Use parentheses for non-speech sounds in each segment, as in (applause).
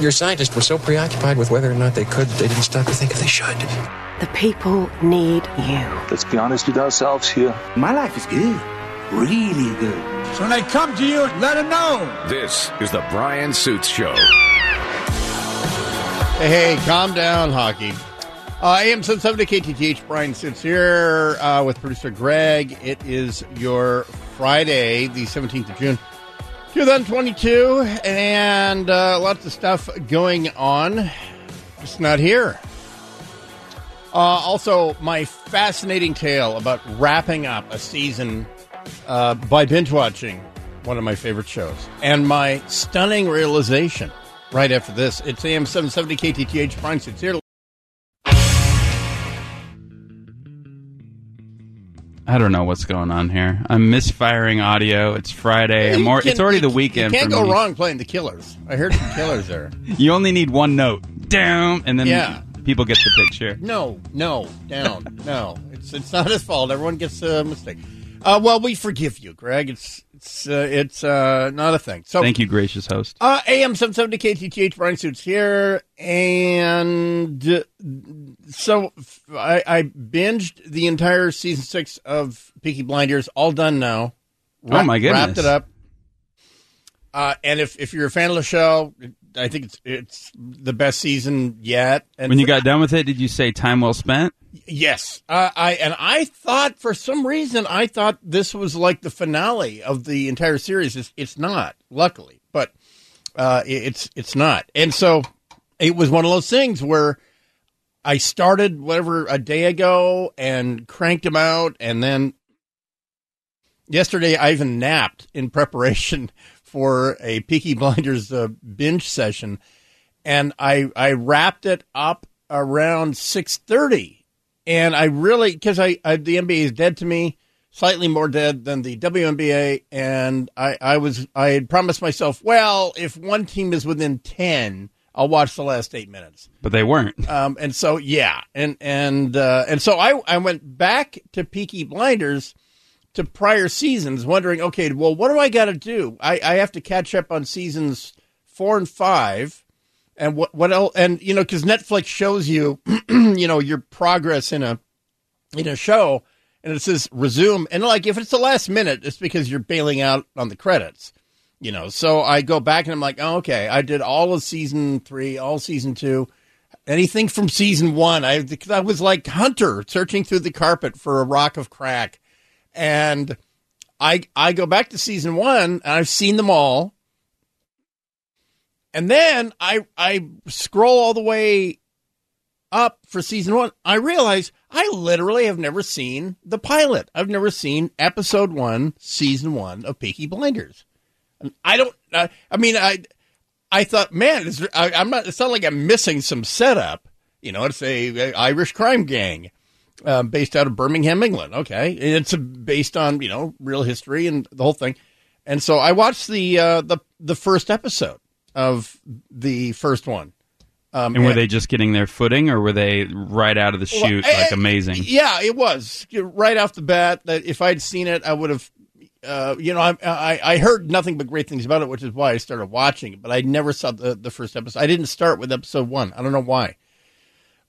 Your scientists were so preoccupied with whether or not they could, they didn't stop to think if they should. The people need you. Let's be honest with ourselves here. My life is good. Really good. So when they come to you, let them know. This is the Bryan Suits Show. Hey, hey, calm down, hockey. Uh, AM 770 KTTH, Bryan Suits here uh, with producer Greg. It is your Friday, the 17th of June, 2022, and uh, lots of stuff going on. Just not here. Uh, also, my fascinating tale about wrapping up a season uh, by binge watching one of my favorite shows, and my stunning realization right after this. It's AM 770 KTTH, Bryan Suits here. I don't know what's going on here. I'm misfiring audio. It's Friday. I'm or, can- it's already you the weekend. You can't go me. wrong playing the Killers. I heard some Killers there. (laughs) You only need one note, down, and then Yeah. people get the picture. No, no, down, no. It's it's not his fault. Everyone gets a mistake. Uh, well, we forgive you, Greg. It's it's uh, it's uh, not a thing. So Thank you, gracious host. Uh, AM 770 KTTH, Bryan Suits here. And so I binged the entire season six of Peaky Blinders, all done now. Oh, my goodness. Wrapped it up. Uh, and if, if you're a fan of the show, I think it's it's the best season yet. And When you got done with it, did you say time well spent? Yes, uh, I and I thought for some reason I thought this was like the finale of the entire series. It's, it's not, luckily, but uh, it's it's not. And so it was one of those things where I started whatever a day ago and cranked them out, and then yesterday I even napped in (laughs) preparation for a Peaky Blinders uh, binge session, and I I wrapped it up around six thirty and I really because I, I the NBA is dead to me, slightly more dead than the WNBA, and I I was I had promised myself, well, if one team is within ten, I'll watch the last eight minutes. But they weren't. Um, and so yeah, and and uh, and so I I went back to Peaky Blinders to prior seasons, wondering, okay, well, what do I got to do? I I have to catch up on seasons four and five. And what what else? And you know, because Netflix shows you, (clears throat) you know, your progress in a in a show, and it says resume. And like, if it's the last minute, it's because you're bailing out on the credits. You know, so I go back and I'm like, oh, okay, I did all of season three, all season two, anything from season one. I I was like Hunter searching through the carpet for a rock of crack, and I I go back to season one, and I've seen them all. And then I I scroll all the way up for season one. I realize I literally have never seen the pilot. I've never seen episode one, season one of Peaky Blinders. And I don't. I, I mean, I I thought, man, is I, I'm not. It's not like I'm missing some setup. You know, it's a, a Irish crime gang um, based out of Birmingham, England. Okay, it's based on you know real history and the whole thing. And so I watched the uh, the the first episode of the first one. Um, And were they just getting their footing, or were they right out of the chute, Well, like eh, amazing? Yeah, it was right off the bat. That if I'd seen it, I would have. Uh, you know, I, I I heard nothing but great things about it, which is why I started watching it. But I never saw the the first episode. I didn't start with episode one. I don't know why.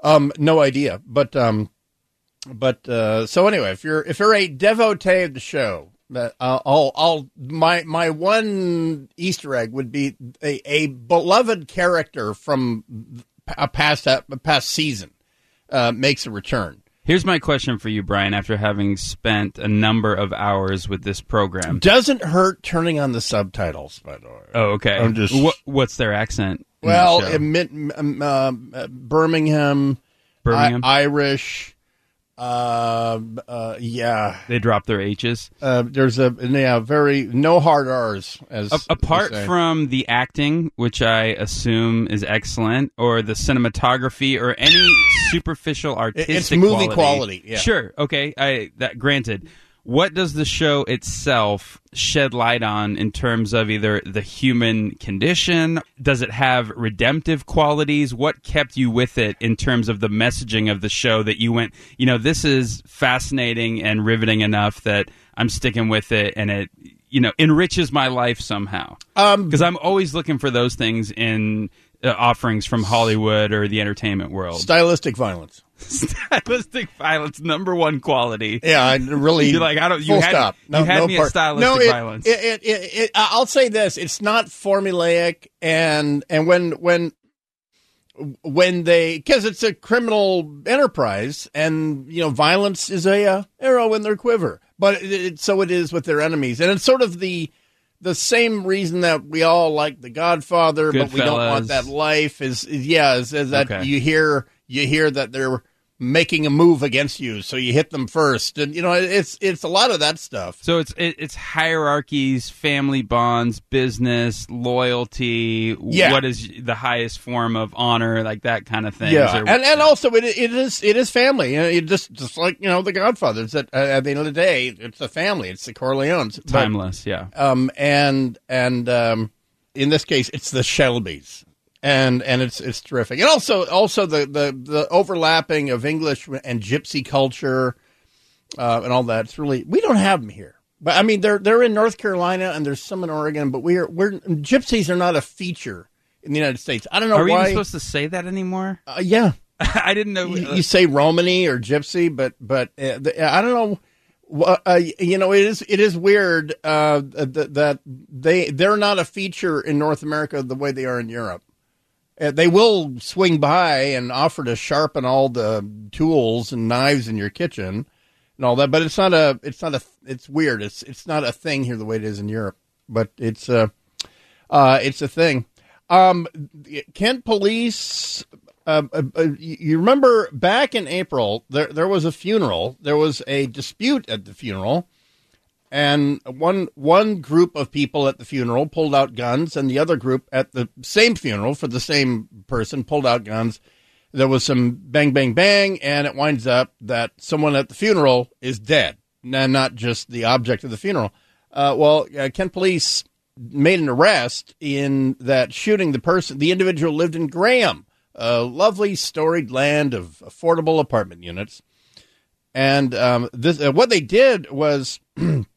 Um, no idea. But um, but uh, so anyway, if you're if you're a devotee of the show, uh, I'll I'll my my one Easter egg would be a, a beloved character from a past a past season uh, makes a return. Here's my question for you, Bryan. After having spent a number of hours with this program, Doesn't hurt turning on the subtitles, by the way. oh, okay. I'm just- What, what's their accent? well, admit, um, uh, Birmingham, Birmingham? Irish. Uh, uh, yeah. they drop their H's. Uh, there's a yeah, very no hard R's as A- apart from the acting, which I assume is excellent, or the cinematography, or any superficial artistic, it's movie quality, yeah. Sure, okay, I that granted. What does the show itself shed light on in terms of either the human condition? Does it have redemptive qualities? What kept you with it in terms of the messaging of the show that you went, you know, this is fascinating and riveting enough that I'm sticking with it and it you know enriches my life somehow. Um, Because I'm always looking for those things in uh, offerings from Hollywood or the entertainment world. stylistic violence. Stylistic violence, number one quality. Yeah, I really. You're like, I don't- you full had- stop. No, you had no me part. stylistic no, it, violence. It, it, it, it, I'll say this: it's not formulaic, and and when when when they because it's a criminal enterprise, and you know, violence is a uh, arrow in their quiver. But it, so it is with their enemies, and it's sort of the the same reason that we all like The Godfather, but we don't want that life. Is, is yeah, is, is that Okay. you hear you hear that they're making a move against you, so you hit them first, and you know it's it's a lot of that stuff. So it's it, it's hierarchies, family bonds, business, loyalty. Yeah. What is the highest form of honor, like that kind of thing. Yeah, and and also it it is it is family. You know, it just just like you know the Godfathers. At at the end of the day, it's a family. It's the Corleones. But, timeless. Yeah. um, and and um, in this case, it's the Shelbys, and and it's it's terrific. And also also the the the overlapping of English and Gypsy culture, uh, and all that. It's really we don't have them here. But I mean, they're they're in North Carolina and there's some in Oregon. But we're we're gypsies are not a feature in the United States. I don't know Are we why. even supposed to say that anymore? uh, yeah, (laughs) I didn't know. you, you say Romany or Gypsy, but but uh, the, I don't know. Uh, you know, it is it is weird uh, that, that they they're not a feature in North America the way they are in Europe. Uh, they will swing by and offer to sharpen all the tools and knives in your kitchen and all that, but it's not a it's not a it's weird. It's it's not a thing here the way it is in Europe, but it's uh, uh it's a thing. Um, Kent police uh, uh, uh, you remember back in April, there there was a funeral. There was a dispute at the funeral, and one one group of people at the funeral pulled out guns, and the other group at the same funeral for the same person pulled out guns. There was some bang bang bang, and it winds up that someone at the funeral is dead, and not just the object of the funeral. Uh, well, uh, Kent police made an arrest in that shooting. The person, the individual, lived in Graham, a lovely storied land of affordable apartment units. And um, this, uh, what they did was, (clears throat)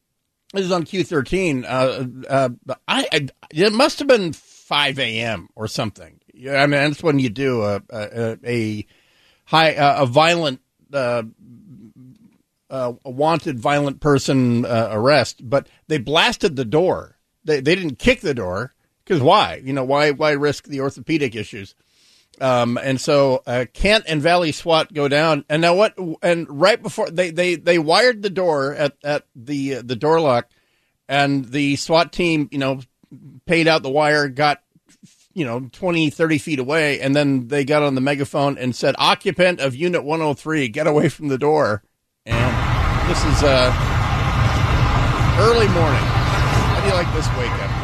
this is on Q thirteen. Uh, uh, I, I, it must have been five a.m. or something. I mean, that's when you do a a, a high a violent. Uh, uh, a wanted violent person uh, arrest, but they blasted the door. They they didn't kick the door because why? You know why why risk the orthopedic issues? Um, and so uh, Kent and Valley SWAT go down, and now what? And right before they they they wired the door at at the uh, the door lock, and the SWAT team you know paid out the wire, got you know 20 30 feet away, and then they got on the megaphone and said, "Occupant of Unit 103, get away from the door." And this is uh early morning. How do you like this wake up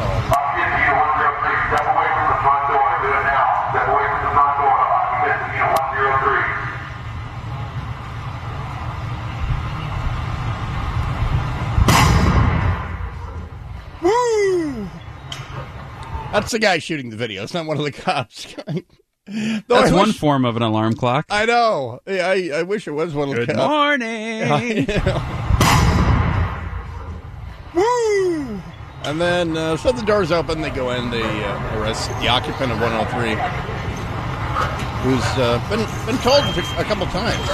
That's the guy shooting the video. It's not one of the (laughs) cops. (laughs) Though That's I one form of an alarm clock. I know. Yeah, I, I wish it was one of the cops. Good cops. morning. (laughs) And then, uh, so the doors open, they go in, they uh, arrest the occupant of 103, who's uh, been been told a couple times.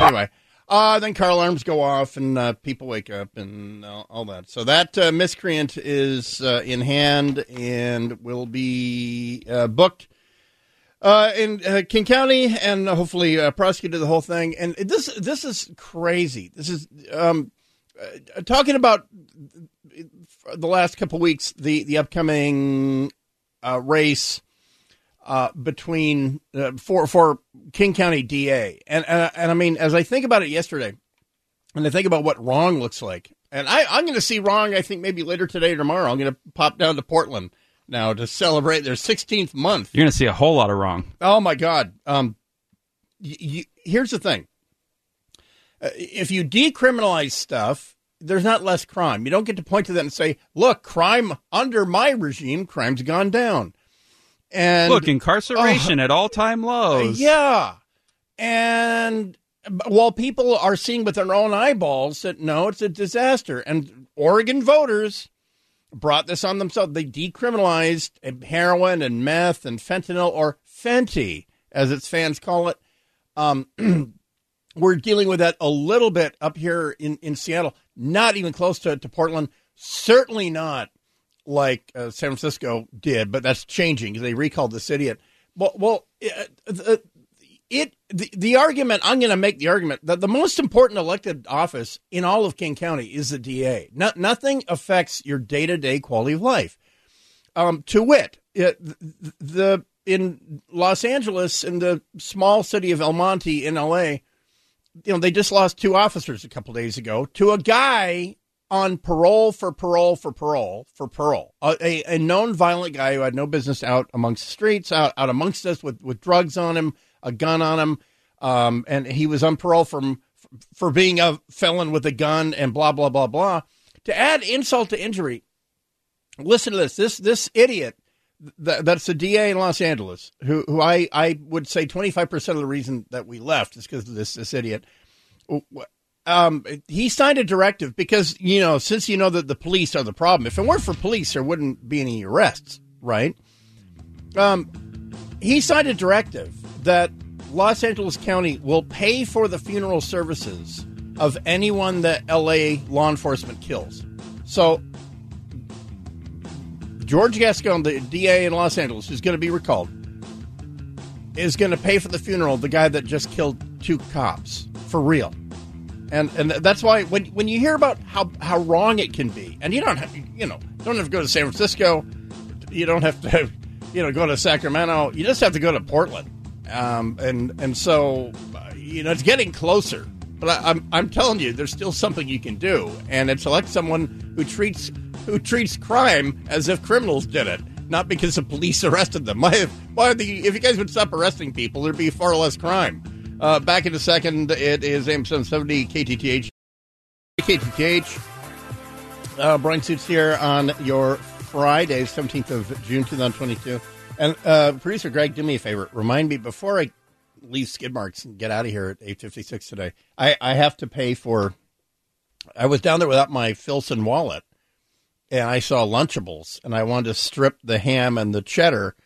Anyway, uh, then car alarms go off, and uh, people wake up, and all, all that. So that uh, miscreant is uh, in hand and will be uh, booked uh, in uh, King County and hopefully uh, prosecuted the whole thing. And this this is crazy. This is um, uh, talking about the last couple weeks the the upcoming uh, race uh, between uh, for for King County DA and, and and I mean as I think about it yesterday and I think about what wrong looks like and I I'm going to see wrong I think maybe later today or tomorrow I'm going to pop down to Portland now to celebrate their 16th month You're going to see a whole lot of wrong. Oh my God! Um, y y here's the thing: uh, if you decriminalize stuff, there's not less crime. You don't get to point to that and say, "Look, crime under my regime, crime's gone down." And Look, incarceration at all time lows. yeah, and while people are seeing with their own eyeballs that no, it's a disaster. And Oregon voters brought this on themselves. They decriminalized heroin and meth and fentanyl, or Fenty, as its fans call it. Um, (clears throat) we're dealing with that a little bit up here in, in Seattle, not even close to, to Portland, certainly not like uh, San Francisco did, but that's changing they recalled this idiot. Well, well it, it the, the argument I'm going to make the argument that the most important elected office in all of King County is the DA. No, nothing affects your day to day quality of life. Um, to wit, it, the in Los Angeles, in the small city of El Monte in LA, you know, they just lost two officers a couple days ago to a guy on parole for parole for parole for parole. A, a, known violent guy who had no business out amongst the streets, out, out amongst us with, with drugs on him, a gun on him. Um, and he was on parole from for being a felon with a gun and blah blah blah blah. To add insult to injury, listen to this. This this idiot th- that's the DA in Los Angeles, who who I, I would say twenty five percent of the reason that we left is because of this this idiot. Um, he signed a directive because you know since you know that the police are the problem. If it weren't for police, there wouldn't be any arrests, right? Um, he signed a directive that Los Angeles County will pay for the funeral services of anyone that LA law enforcement kills. So George Gascon, the DA in Los Angeles, who's going to be recalled, is going to pay for the funeral of the guy that just killed two cops for real. And and that's why when when you hear about how, how wrong it can be, and you don't have you know don't have to go to San Francisco, you don't have to (laughs) you know go to Sacramento, you just have to go to Portland, um, and and so you know it's getting closer. But I, I'm I'm telling you, there's still something you can do, and it's elect someone who treats who treats crime as if criminals did it, not because the police (laughs) arrested them. Why, why the, if you guys would stop arresting people, there'd be far less crime. Uh, back in a second, it is AM 770 KTTH. KTTH. Uh, Bryan Suits here on your Friday, 17th of June 2022. And uh, producer Greg, do me a favor. Remind me before I leave skid marks and get out of here at 8.56 today, I, I have to pay for... I was down there without my Filson wallet and I saw Lunchables, and I wanted to strip the ham and the cheddar.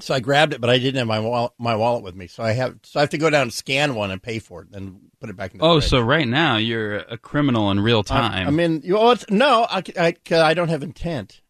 So I grabbed it, but I didn't have my wallet, my wallet with me. So I have so I have to go down and scan one and pay for it, then put it back in. the Oh, fridge. so right now you're a criminal in real time. I, I mean, you know, it's, no, I, I, I don't have intent.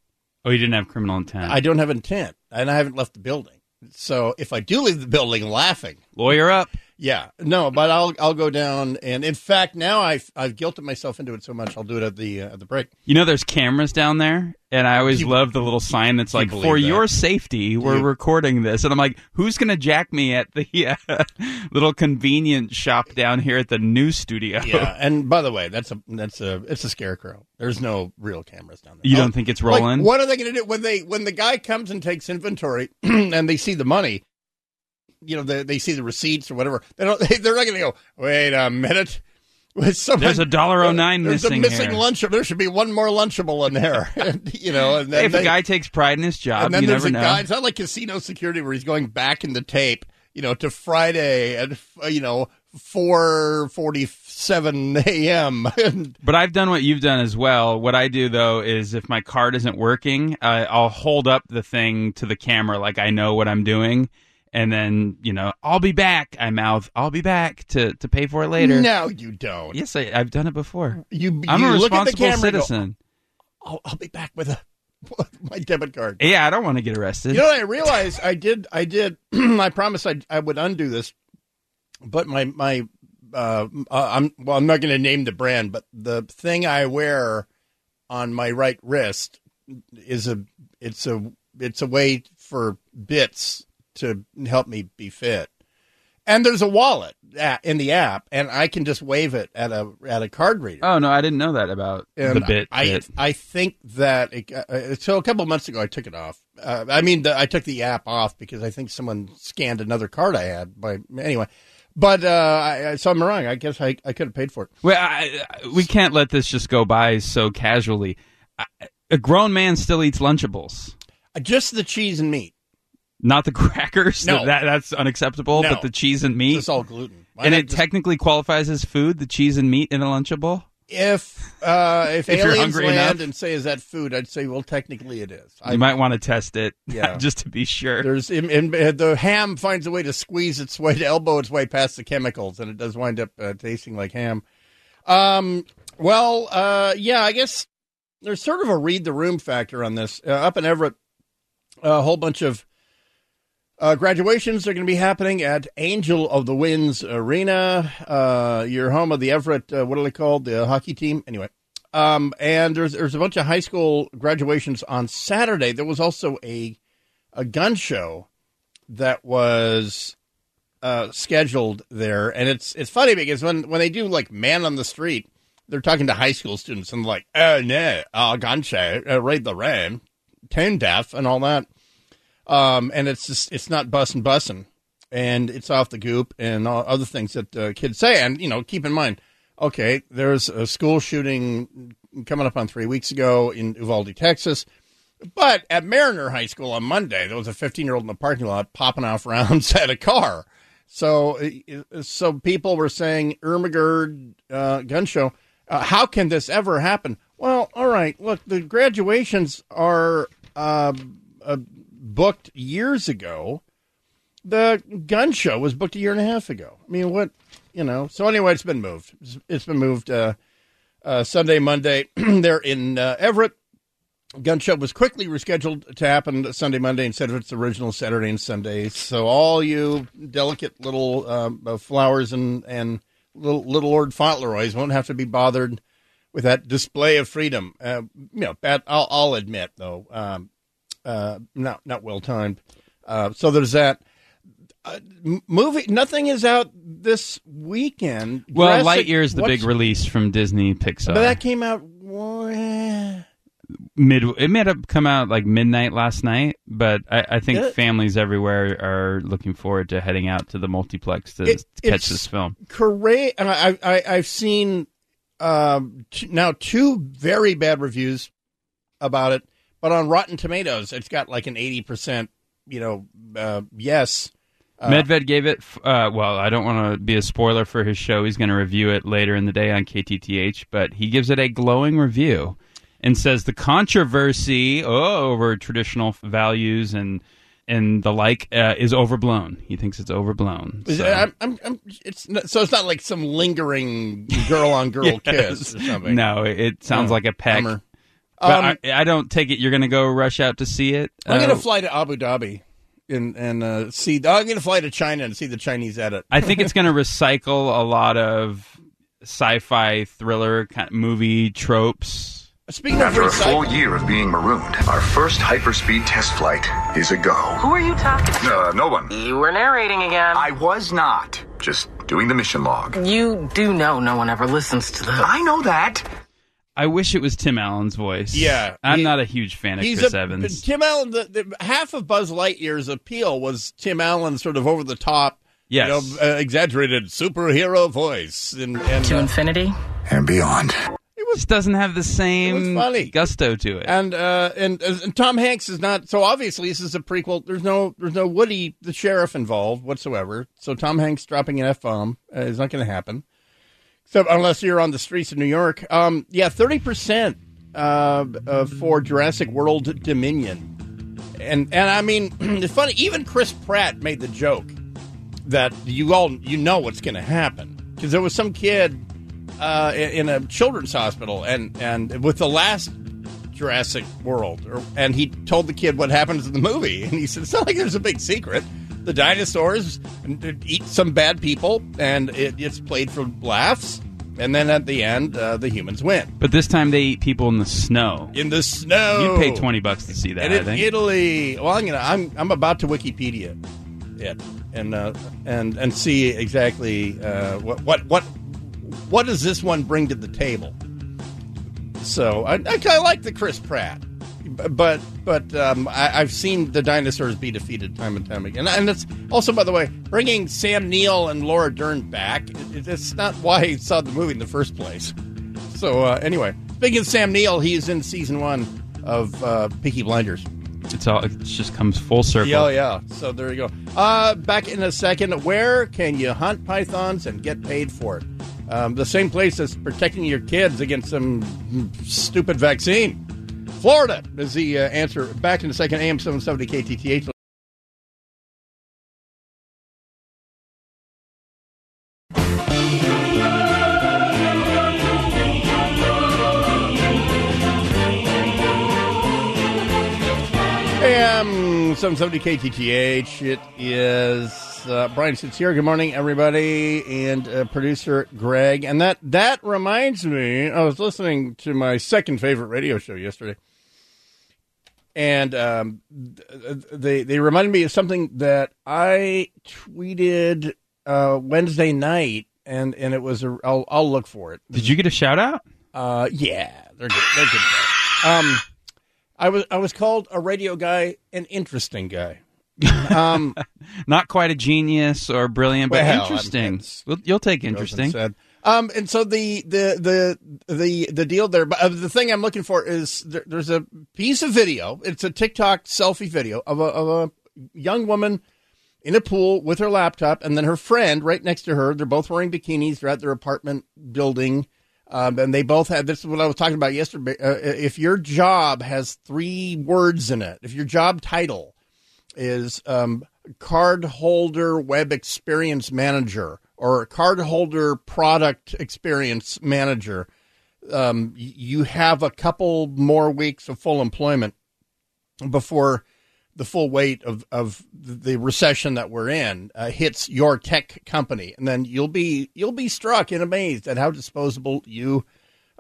oh, you didn't have criminal intent. I don't have intent, and I haven't left the building. So if I do leave the building laughing, Lawyer up. Yeah, no, but I'll I'll go down, and in fact, now I've I've guilted myself into it so much, I'll do it at the uh, at the break. You know, there's cameras down there, and I always love the little sign that's like, "For that? your safety, we're you- recording this." And I'm like, "Who's gonna jack me at the (laughs) uh, little convenience shop down here at the news studio?" Yeah, and by the way, that's a that's a it's a scarecrow. There's no real cameras down there. You Oh, don't think it's like, rolling? what are they going to do when they when the guy comes and takes inventory (clears throat) and they see the money? You know, they, they see the receipts or whatever. They don't. (laughs) They, they're not going to go. Wait a minute. (laughs) Someone- There's a $1.09 There's missing There's a missing here. lunch. There should be one more lunchable in there. (laughs) And, you know, and then if they, a guy takes pride in his job, and then you there's never a know. guy. It's not like casino security where he's going back in the tape. You know, to Friday at uh, you know four forty seven a.m. But I've done what you've done as well. What I do though is if my card isn't working, uh, I'll hold up the thing to the camera like I know what I'm doing, and then you know I'll be back. I mouth I'll be back to to pay for it later. No, you don't. Yes, I, I've done it before. You, I'm you a look at the responsible camera go, citizen. I'll, I'll be back with a (laughs) my debit card. Yeah, I don't want to get arrested. You know I realized? I did. I did. (clears throat) I promised I I would undo this, but my my uh, uh, I'm well. I'm not going to name the brand, but the thing I wear on my right wrist is a it's a it's a way for bits to help me be fit. And there's a wallet in the app, and I can just wave it at a at a card reader. oh no, I didn't know that about And the bit. I, bit. I think that it, uh, so. A couple of months ago, I took it off. Uh, I mean, the, I took the app off because I think someone scanned another card I had. By anyway, but uh, I, I- so I'm wrong. I guess I, I could have paid for it. Well, I, I- we can't let this just go by so casually. I, a grown man still eats Lunchables, Uh, Just the cheese and meat. Not the (laughs) crackers. No. that, that's unacceptable. No. But the cheese and meat. It's all gluten. Why and it just- technically qualifies as food, the cheese and meat in a Lunchable. if uh, if, (laughs) If you're aliens land enough. and say, "Is that food?" I'd say, "Well, technically, it is." I, you might want to test it, (laughs) Yeah. just to be sure. There's in, in, the ham finds a way to squeeze its way to elbow its way past the chemicals, and it does wind up uh, tasting like ham. Um, well, uh, yeah, I guess there's sort of a read the room factor on this. Uh, up in Everett, a whole bunch of uh, graduations are going to be happening at Angel of the Winds Arena. Uh, your home of the Everett, uh, what are they called? The hockey team. Anyway. Um, and there's there's a bunch of high school graduations on Saturday. There was also a a gun show that was uh, scheduled there, and it's it's funny because when when they do like man on the street, they're talking to high school students and like, oh no, uh, gun show, uh, raid the rain, tone deaf, and all that. Um, and it's just it's not bussin' bussin', and it's off the goop and all other things that uh, kids say. And you know, keep in mind, okay, there's a school shooting coming up on three weeks ago in Uvalde, Texas. But at Mariner High School on Monday, there was a 15 year old in the parking lot popping off (laughs) rounds at a car. So, uh, so people were saying Ermagerd uh, gun show. Uh, how can this ever happen? Well, all right. Look, the graduations are uh, uh, booked years ago. The gun show was booked a year and a half ago. I mean, what you know? So anyway, it's been moved. It's- been moved uh, uh, Sunday, Monday. (clears throat) They're in uh, Everett. Gun show was quickly rescheduled to happen Sunday, Monday instead of its original Saturday and Sunday. So all you delicate little um, uh, flowers and and little, little Lord Fauntleroys won't have to be bothered with that display of freedom. Uh, you know, bad, I'll, I'll admit though, um, uh, not not well timed. Uh, so there's that. Uh, movie, nothing is out this weekend. well, Jurassic- Lightyear is the big release from Disney Pixar. But that came out. mid it may have come out like midnight last night but i, I think it? families everywhere are looking forward to heading out to the multiplex to, It- to catch this film correct. And I, I, I've seen um, t- now two very bad reviews about it, but on Rotten Tomatoes, it's got like an eighty percent. You know, uh, yes. Uh, medved gave it uh, well i don't want to be a spoiler for his show he's going to review it later in the day on ktth but he gives it a glowing review and says the controversy oh, over traditional values and and the like uh, is overblown he thinks it's overblown So- I'm, I'm, I'm, it's not, so it's not like some lingering girl on girl (laughs) kiss or something. No, it sounds like a peck. bummer. But Um, I, I don't take it you're going to go rush out to see it. I'm Uh, going to fly to Abu Dhabi and and uh, see. I'm going to fly to China and see the Chinese edit. I think it's going to recycle a lot of sci-fi thriller kind of movie tropes. Speaking of After a full year of being marooned, our first hyperspeed test flight is a go. Who are you talking to? Uh, no one. You were narrating again. I was not. Just doing the mission log. You do know no one ever listens to them. I know that. I wish it was Tim Allen's voice. Yeah, I'm he- not a huge fan of he's Chris a, Evans. Tim Allen. The, the half of Buzz Lightyear's appeal was Tim Allen's sort of over the top, Yes. you know, uh, exaggerated superhero voice, and and to uh, infinity? And beyond. Just doesn't have the same It funny. gusto to it. and uh, and and Tom Hanks is not. So obviously, this is a prequel. There's no there's no Woody the sheriff involved whatsoever. So Tom Hanks dropping an f bomb uh, is not going to happen. So unless you're on the streets of New York, um, yeah, thirty percent uh, uh, for Jurassic World Dominion, and and I mean (clears throat) it's funny. Even Chris Pratt made the joke that you all you know what's going to happen because there was some kid uh, in a children's hospital and and with the last Jurassic World, or, and he told the kid what happens in the movie, (laughs) and he said it's not like there's a big secret. The dinosaurs eat some bad people, and it, it's played for laughs. And then at the end, uh, the humans win but this time they eat people in the snow. in the snow. You'd pay twenty bucks to see that. And I in think. Italy, well, I'm gonna, I'm, I'm about to Wikipedia it and uh, and and see exactly uh, what what what what does this one bring to the table. So I, I kind of like the Chris Pratt, but but um, I, I've seen the dinosaurs be defeated time and time again, and it's also by the way bringing Sam Neill and Laura Dern back. It, it's not why I saw the movie in the first place. So uh, anyway, speaking of Sam Neill, he is in season one of uh, Peaky Blinders. It's all. It just comes full circle. Yeah, yeah. So there you go. Uh, back in a second. Where can you hunt pythons and get paid for it? Um, the same place as protecting your kids against some stupid vaccine. Florida is the uh, answer. Back in a second. AM seven seventy KTTH. AM 770 KTTH. It is uh, Bryan Suits here. Good morning, everybody, and uh, producer Greg. And that that reminds me, I was listening to my second favorite radio show yesterday, and um, they they reminded me of something that I tweeted uh, Wednesday night, and and it was a. I'll I'll look for it. Did you get a shout out? Uh, yeah, they're good. They're good. Um, I was I was called a radio guy, an interesting guy. Um, (laughs) Not quite a genius or brilliant, but Well, interesting. I'm- it's- Well, You'll take interesting. unsaid. Um, and so the the the the the deal there, but uh, the thing I'm looking for is there, there's a piece of video. It's a TikTok selfie video of a of a young woman in a pool with her laptop, and then her friend right next to her. They're both wearing bikinis. They're at their apartment building. Um, and they both had this is what I was talking about yesterday. Uh, if your job has three words in it, if your job title is um, card holder web experience manager or card holder product experience manager, um, you have a couple more weeks of full employment before the full weight of, of the recession that we're in uh, hits your tech company, and then you'll be you'll be struck and amazed at how disposable you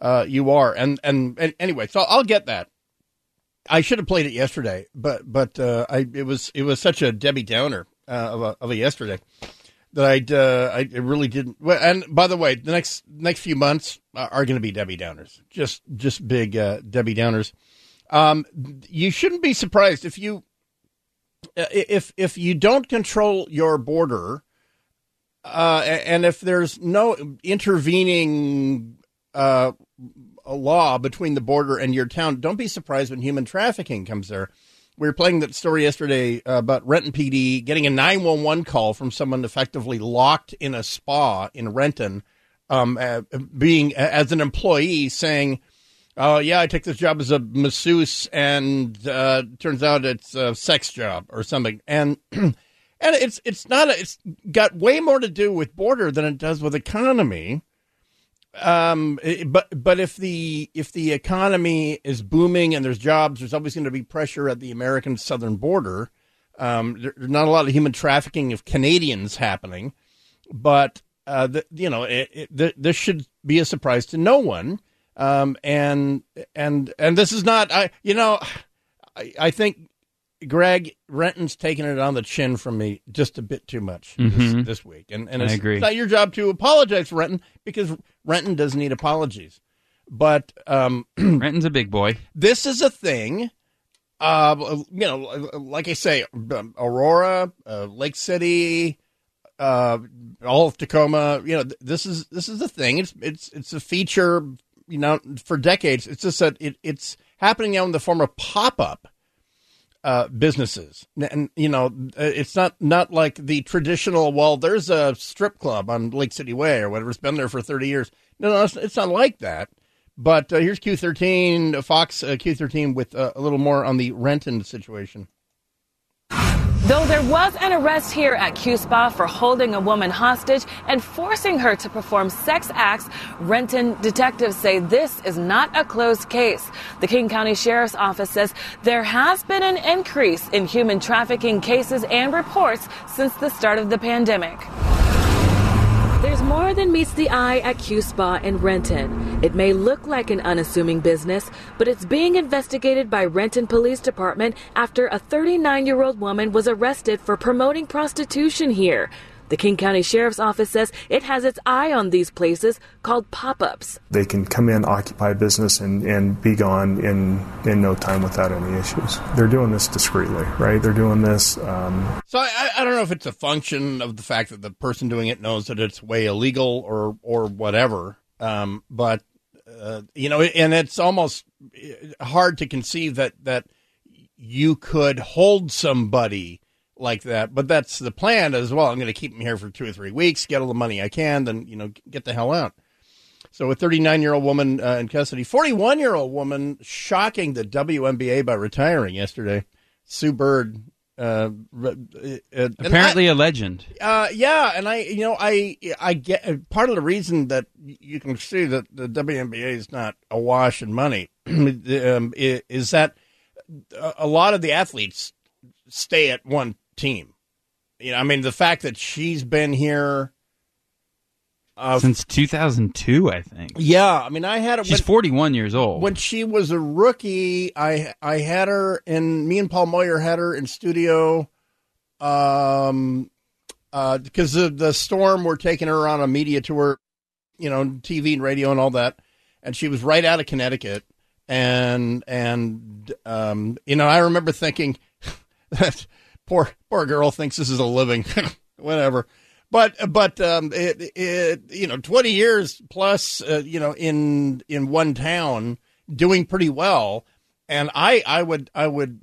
uh, you are. And, and and anyway, so I'll get that. I should have played it yesterday, but but uh, I it was it was such a Debbie Downer uh, of a of a yesterday that I'd uh, I really didn't. And by the way, the next next few months are, going to be Debbie Downers, just just big uh, Debbie Downers. Um, you shouldn't be surprised if you uh, if if you don't control your border, uh, and if there's no intervening uh, law between the border and your town, don't be surprised when human trafficking comes there. We were playing that story yesterday uh, about Renton PD getting a 911 call from someone effectively locked in a spa in Renton, um, uh, being as an employee saying, "Oh yeah, I take this job as a masseuse, and uh, turns out it's a sex job or something." And (clears throat) and it's it's not a, it's got way more to do with border than it does with economy. Um, but but if the if the economy is booming and there's jobs, there's always going to be pressure at the American southern border. Um, there- there's not a lot of human trafficking of Canadians happening, but uh, the, you know, it, it, th- this should be a surprise to no one. Um, and and and this is not, I you know, I, I think Greg Renton's taking it on the chin from me just a bit too much Mhm. this, this week, and and it's, it's not your job to apologize for Renton because Renton doesn't need apologies. But um, (clears throat) Renton's a big boy. this is a thing. Uh, you know, like I say, Aurora, uh, Lake City, uh, all of Tacoma. You know, this is this is a thing. It's it's it's a feature. You know, for decades. It's just that it, it's happening now in the form of pop up uh, businesses, and you know, uh, it's not not like the traditional. Well, there's a strip club on Lake City Way or whatever. It's been there for thirty years. No, no, it's, it's not like that. But uh, here's Q13, Fox uh, Q13 with uh, a little more on the Renton situation. Though there was an arrest here at Q Spa for holding a woman hostage and forcing her to perform sex acts, Renton detectives say this is not a closed case. The King County Sheriff's Office says there has been an increase in human trafficking cases and reports since the start of the pandemic. There's more than meets the eye at Q Spa in Renton. It may look like an unassuming business, but it's being investigated by Renton Police Department after a 39 year old woman was arrested for promoting prostitution here. The King County Sheriff's Office says it has its eye on these places called pop ups. They can come in, occupy business, and, and be gone in, in no time without any issues. They're doing this discreetly, right? They're doing this. Um, So I, I don't know if it's a function of the fact that the person doing it knows that it's way illegal or or whatever. Um, but uh, you know, and it's almost hard to conceive that that you could hold somebody like that. But that's the plan as well. I'm going to keep him here for two or three weeks, get all the money I can, then you know get the hell out. So a 39 year old woman uh, in custody, 41 year old woman shocking the WNBA by retiring yesterday. Sue Bird. Uh, uh, Apparently I, a legend. Uh, yeah, and I, you know, I, I get part of the reason that you can see that the WNBA is not awash in money (clears throat) um, is that a lot of the athletes stay at one team. You know, I mean, the fact that she's been here uh, since 2002, I think. Yeah, I mean, I had her. She's 41 years old. When she was a rookie, I I had her, and me and Paul Moyer had her in studio, um, uh, because the the Storm we're taking her on a media tour, you know, TV and radio and all that, and she was right out of Connecticut, and and um, you know, I remember thinking (laughs) that poor poor girl thinks this is a living, (laughs) whatever but but um, it, it, you know, twenty years plus, uh, you know, in in one town, doing pretty well. And I I would I would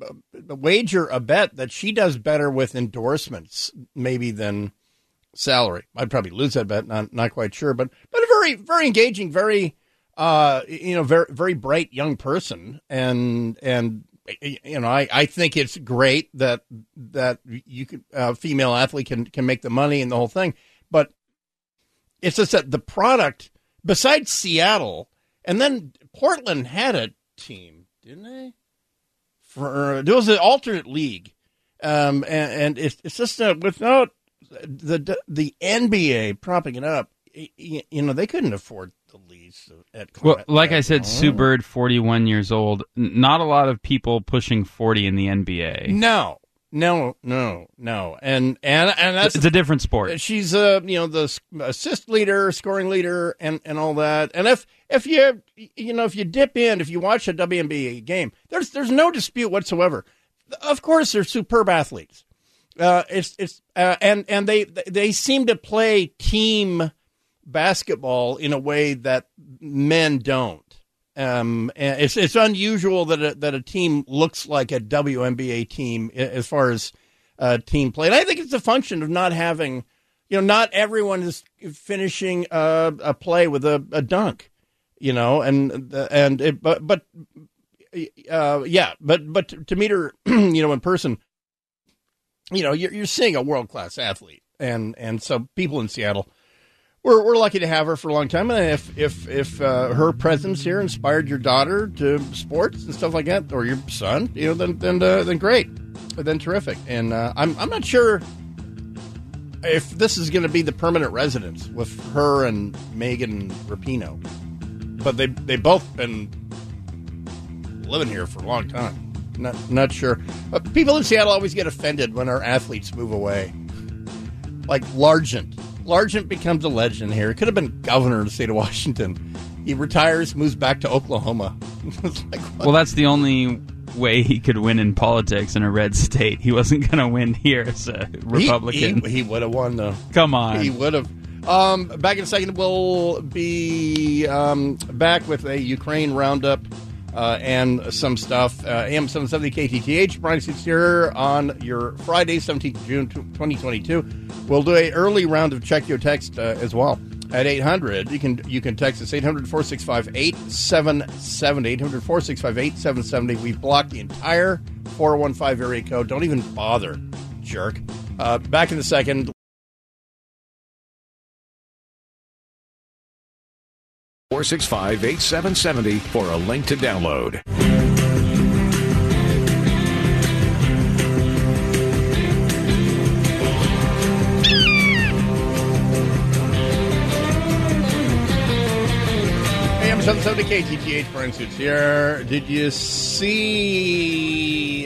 uh, wager a bet that she does better with endorsements maybe than salary. I'd probably lose that bet. Not not quite sure, but but a very very engaging, very uh, you know, very very bright young person, and and you know, I, I think it's great that that you could uh, female athlete can can make the money and the whole thing, but it's just that the product besides Seattle and then Portland had a team, didn't they? For there was an alternate league, um, and, and it's it's just that without the the NBA propping it up, you know, they couldn't afford the lease at well, like I said, Sue Bird, forty-one years old. Not a lot of people pushing forty in the NBA. No, no, no, no, and and and that's it's a different sport. She's a you know the assist leader, scoring leader, and and all that. And if if you you know if you dip in, if you watch a WNBA game, there's there's no dispute whatsoever. Of course, they're superb athletes. Uh, it's it's uh, and and they they seem to play team basketball in a way that men don't. Um, it's it's unusual that a, that a team looks like a WNBA team as far as uh, team play. And I think it's a function of not having, you know, not everyone is finishing a, a play with a, a, dunk, you know, and and it, but but uh, yeah, but but to meet her, (clears throat) you know, in person, you know, you're, you're seeing a world class athlete, and and so people in Seattle we're, we're lucky to have her for a long time. And if if if uh, her presence here inspired your daughter to sports and stuff like that, or your son, you know, then then uh, then great, then terrific. And uh, I'm I'm not sure if this is going to be the permanent residence with her and Megan Rapinoe, but they they both been living here for a long time. Not not sure. But people in Seattle always get offended when our athletes move away, like Largent Largent becomes a legend here. He could have been governor of the state of Washington. He retires, moves back to Oklahoma. (laughs) like, well, that's the only way he could win in politics in a red state. He wasn't going to win here as a Republican. He, he, he would have won, though. Come on. He would have. Um, back in a second, we'll be um, back with a Ukraine roundup uh, and some stuff. Uh, AM 770 KTTH, Bryan Suits here on your Friday, 17th June 2022. We'll do a early round of Check Your Text uh, as well. At 800, you can you can text us 800 465 8770. 800 465 8770. We've blocked the entire 415 area code. Don't even bother, jerk. Uh, back in a second. 465 8770 for a link to download. I am 770 KTTH, Bryan Suits here. Did you see,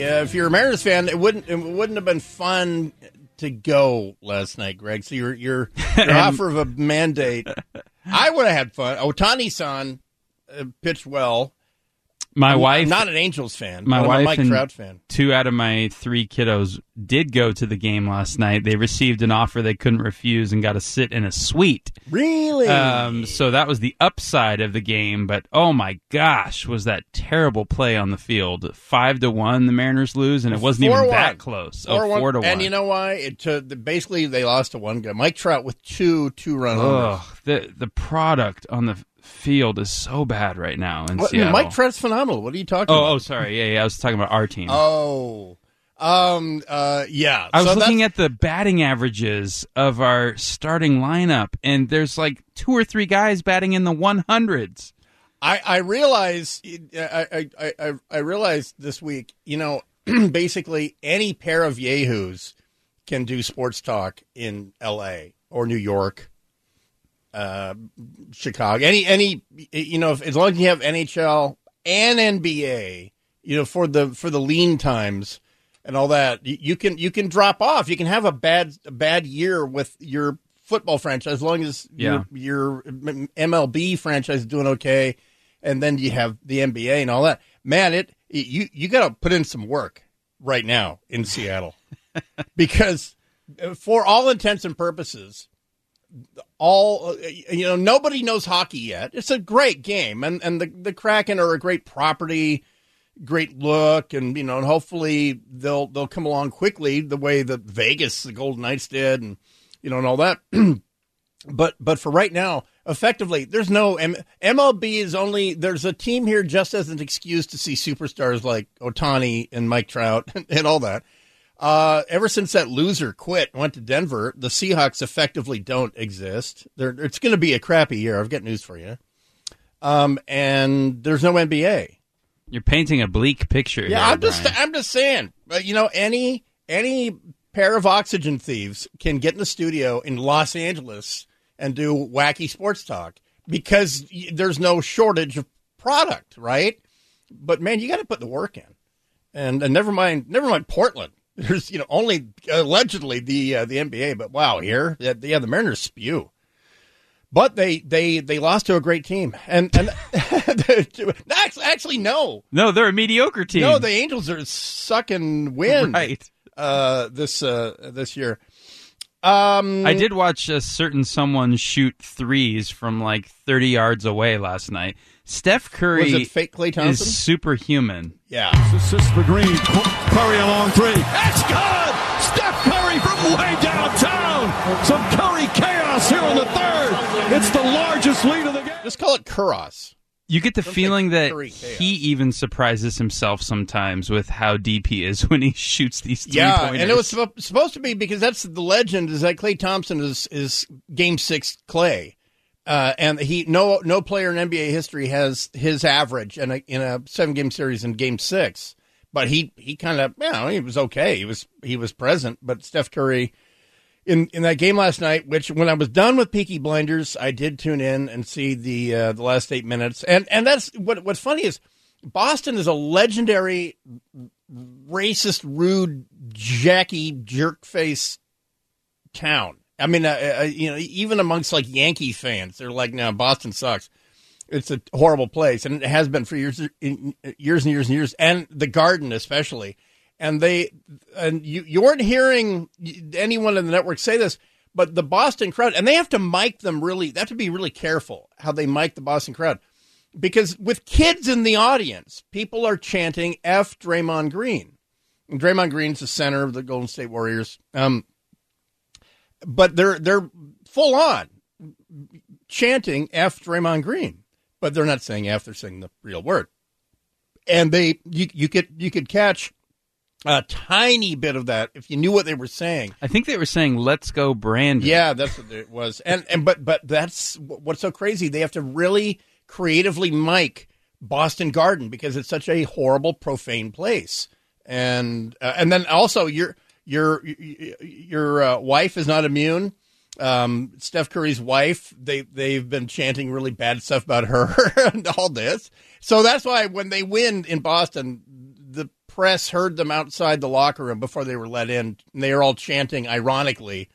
uh, if you're a Mariners fan, it wouldn't, it wouldn't have been fun to go last night, Greg. So your, your, your (laughs) offer of a mandate I would have had fun. Ohtani san uh, pitched well. My I'm wife, not an Angels fan. my wife a Mike and Trout fan. two out of my three kiddos did go to the game last night. They received an offer they couldn't refuse and got to sit in a suite. Really? Um, so that was the upside of the game. But oh my gosh, was that terrible play on the field? Five to one, the Mariners lose, and it wasn't even 4-1. that close. Four, oh, one. four to one. And you know why? It, to, the, basically, they lost to one guy. Mike Trout with two two run homers. Ugh, the the product on the field is so bad right now in What- Seattle. Mike Trout's phenomenal. What are you talking oh, about? oh, sorry. Yeah, yeah. I was talking about our team. Oh, um, uh, yeah. I was So looking at the batting averages of our starting lineup, and there's like two or three guys batting in the 100s. I, I realize I, I, I, I- I realized this week, you know, (clears throat) basically any pair of yahoos can do sports talk in L.A. or New York, uh, Chicago, any any you know, if, as long as you have NHL and NBA, you know, for the for the lean times and all that, you, can you can drop off. You can have a bad a bad year with your football franchise as long as Yeah. your your MLB franchise is doing okay, and then you have the NBA and all that. Man, it you you got to put in some work right now in Seattle (laughs) because uh, for all intents and purposes all uh, you know nobody knows hockey yet. It's a great game and and the the kraken are a great property great look and you know and hopefully they'll they'll come along quickly the way that vegas the golden knights did and you know and all that. (clears throat) But but for right now effectively there's no M- mlb is only there's a team here just as an excuse to see superstars like ohtani and mike trout (laughs) and all that uh, ever since that loser quit and went to Denver, the Seahawks effectively don't exist. They're, it's going to be a crappy year. I've got news for you. Um, and there's no NBA. You're painting a bleak picture. Yeah, here, I'm just I'm just saying. But you know, any any pair of oxygen thieves can get in the studio in Los Angeles and do wacky sports talk because there's no shortage of product, right? But man, you got to put the work in. And, and never mind, never mind Portland. There's you know only allegedly the uh, the NBA, but wow, here yeah, yeah the Mariners spew. But they they they lost to a great team, and and (laughs) actually, actually no, No, they're a mediocre team. no, the Angels are sucking wind Right. uh, this uh, this year. Um, I did watch a certain someone shoot threes from like 30 yards away last night. Steph Curry Was it fake Klay Thompson? is superhuman. Yeah. Assist for Green. Curry a long three. That's good! Steph Curry from way downtown. Some Curry chaos here in the third. It's the largest lead of the game. Just call it Kuros. You get the Don't feeling that Curry chaos. he even surprises himself sometimes with how deep he is (laughs) when he shoots these three Yeah, pointers. and it was supposed to be because that's the legend is that Klay Thompson is is Game Six Klay, uh, and he no no player in NBA history has his average in a in a seven game series in Game Six, but he he kind of you know he was okay he was he was present, but Steph Curry. In, in that game last night, which when I was done with Peaky Blinders, I did tune in and see the uh, the last eight minutes, and and that's what what's funny is Boston is a legendary racist, rude, Jackie jerkface town. I mean, uh, uh, you know, even amongst like Yankee fans, they're like, "No, Boston sucks. It's a horrible place," and it has been for years, in- years and years and years, and the Garden especially. And they, and you, you weren't hearing anyone in the network say this, but the Boston crowd, and they have to mic them really. They have to be really careful how they mic the Boston crowd because with kids in the audience, people are chanting "F Draymond Green." And Draymond Green's the center of the Golden State Warriors. Um, but they're they're full on chanting "F Draymond Green," but they're not saying "F"; they're saying the real word. And they you you could you could catch a tiny bit of that if you knew what they were saying. I think they were saying, "Let's go, Brandon." Yeah, that's what it was. And and but but that's what's so crazy. They have to really creatively mic Boston Garden because it's such a horrible, profane place. And uh, and then also your your your uh, wife is not immune. Um, Steph Curry's wife, they they've been chanting really bad stuff about her (laughs) and all this. So that's why when they win in Boston, the press heard them outside the locker room before they were let in. And they are all chanting, ironically,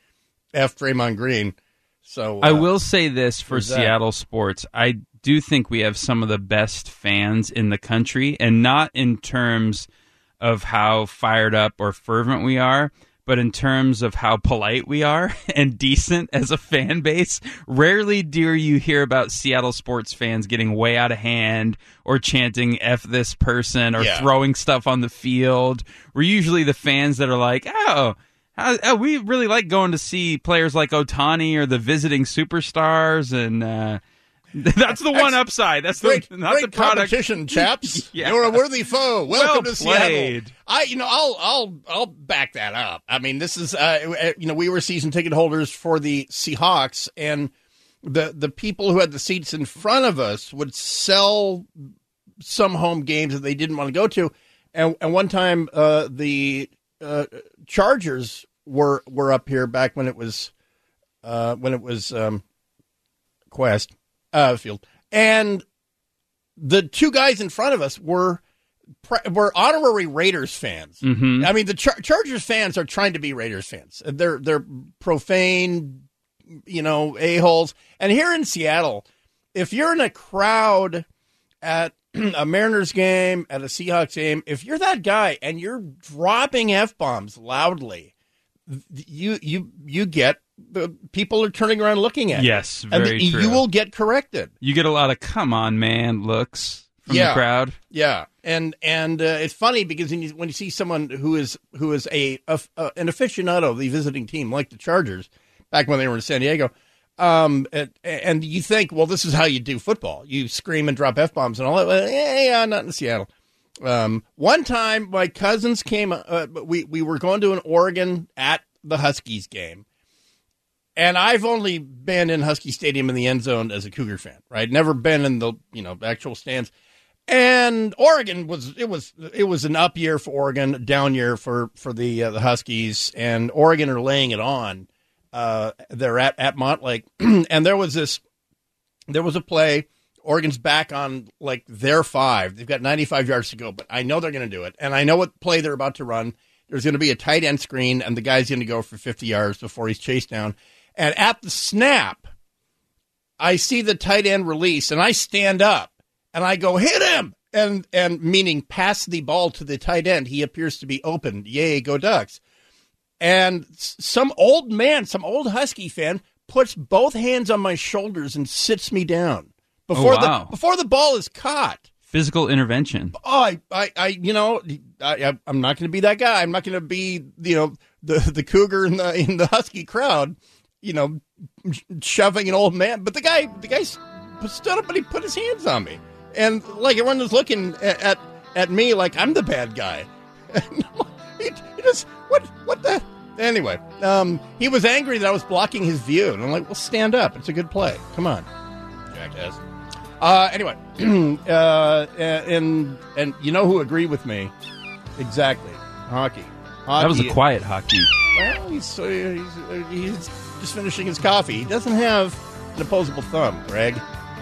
"F Draymond Green." So I uh, will say this for. Seattle sports. I do think we have some of the best fans in the country, and not in terms of how fired up or fervent we are, but in terms of how polite we are (laughs) and decent as a fan base. Rarely do you hear about Seattle sports fans getting way out of hand or chanting F this person or Yeah. throwing stuff on the field. We're usually the fans that are like, oh, how, oh, we really like going to see players like Ohtani or the visiting superstars, and uh, (laughs) that's the one upside. That's Great, the not great the product. competition, (laughs) chaps. Yeah. You're a worthy foe. Welcome Well to Seattle. I, you know, I'll, I'll, I'll back that up. I mean, this is, uh, you know, we were season ticket holders for the Seahawks, and the the people who had the seats in front of us would sell some home games that they didn't want to go to, and and one time, uh, the uh, Chargers were were up here back when it was, uh, when it was um, Qwest uh, Field, and the two guys in front of us were were honorary Raiders fans. Mhm. I mean, the Char- Chargers fans are trying to be Raiders fans. They're they're profane, you know, a holes. And here in Seattle, if you're in a crowd at (clears throat) a Mariners game, at a Seahawks game, if you're that guy and you're dropping f bombs loudly, you you you get the people are turning around looking at you. Yes, and the- true. you will get corrected. You get a lot of "come on, man" looks from Yeah. the crowd. Yeah, and and uh, it's funny because when you, when you see someone who is who is a, a, a- an aficionado of the visiting team, like the Chargers, back when they were in San Diego, um, and, and you think, well, this is how you do football: you scream and drop f bombs and all that. Well, yeah, yeah, not in Seattle. Um, one time, my cousins came. Uh, we we were going to an Oregon at the Huskies game, and I've only been in Husky Stadium in the end zone as a Cougar fan, right? Never been in the you know actual stands. And Oregon was it was it was an up year for Oregon, down year for for the uh, the Huskies, and Oregon are laying it on. Uh, they're at at Montlake, (clears throat) and there was this there was a play. Oregon's back on like their five. They've got 95 yards to go, but I know they're going to do it, and I know what play they're about to run. There's going to be a tight end screen, and the guy's going to go for 50 yards before he's chased down. And at the snap, I see the tight end release, and I stand up and I go hit him, and and meaning pass the ball to the tight end. He appears to be open. Yay, go Ducks! And some old man, some old Husky fan, puts both hands on my shoulders and sits me down before Oh, wow. the before the ball is caught. Physical intervention. Oh, I, I, I you know, I, I- I'm not going to be that guy. I'm not going to be, you know, the the cougar in the in the husky crowd, you know, shoving an old man. But the guy, the guy stood up and he put his hands on me, and like everyone was looking at at, at me like I'm the bad guy. (laughs) And he, he just what what the. Anyway, um, he was angry that I was blocking his view, and I'm like, "Well, stand up. It's a good play. Come on, jackass." Uh, anyway, (clears throat) uh, and and you know who agreed with me exactly? Hockey. Hockey. That was a quiet hockey. Well, he's, uh, he's uh, he's just finishing his coffee. He doesn't have an opposable thumb, Greg.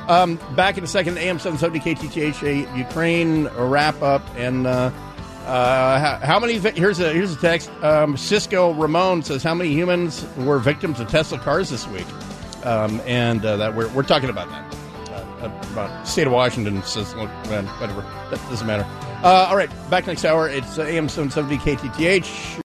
Um, back in a second, AM seven seventy KTTH, a Ukraine wrap up, and uh, uh, how, many? Here's a here's a text. Um, Cisco Ramon says how many humans were victims of Tesla cars this week, um, and uh, that we're we're talking about that. Uh, about state of Washington says look, man, whatever that doesn't matter. Uh, all right, back next hour. It's uh, AM seven seventy KTTH.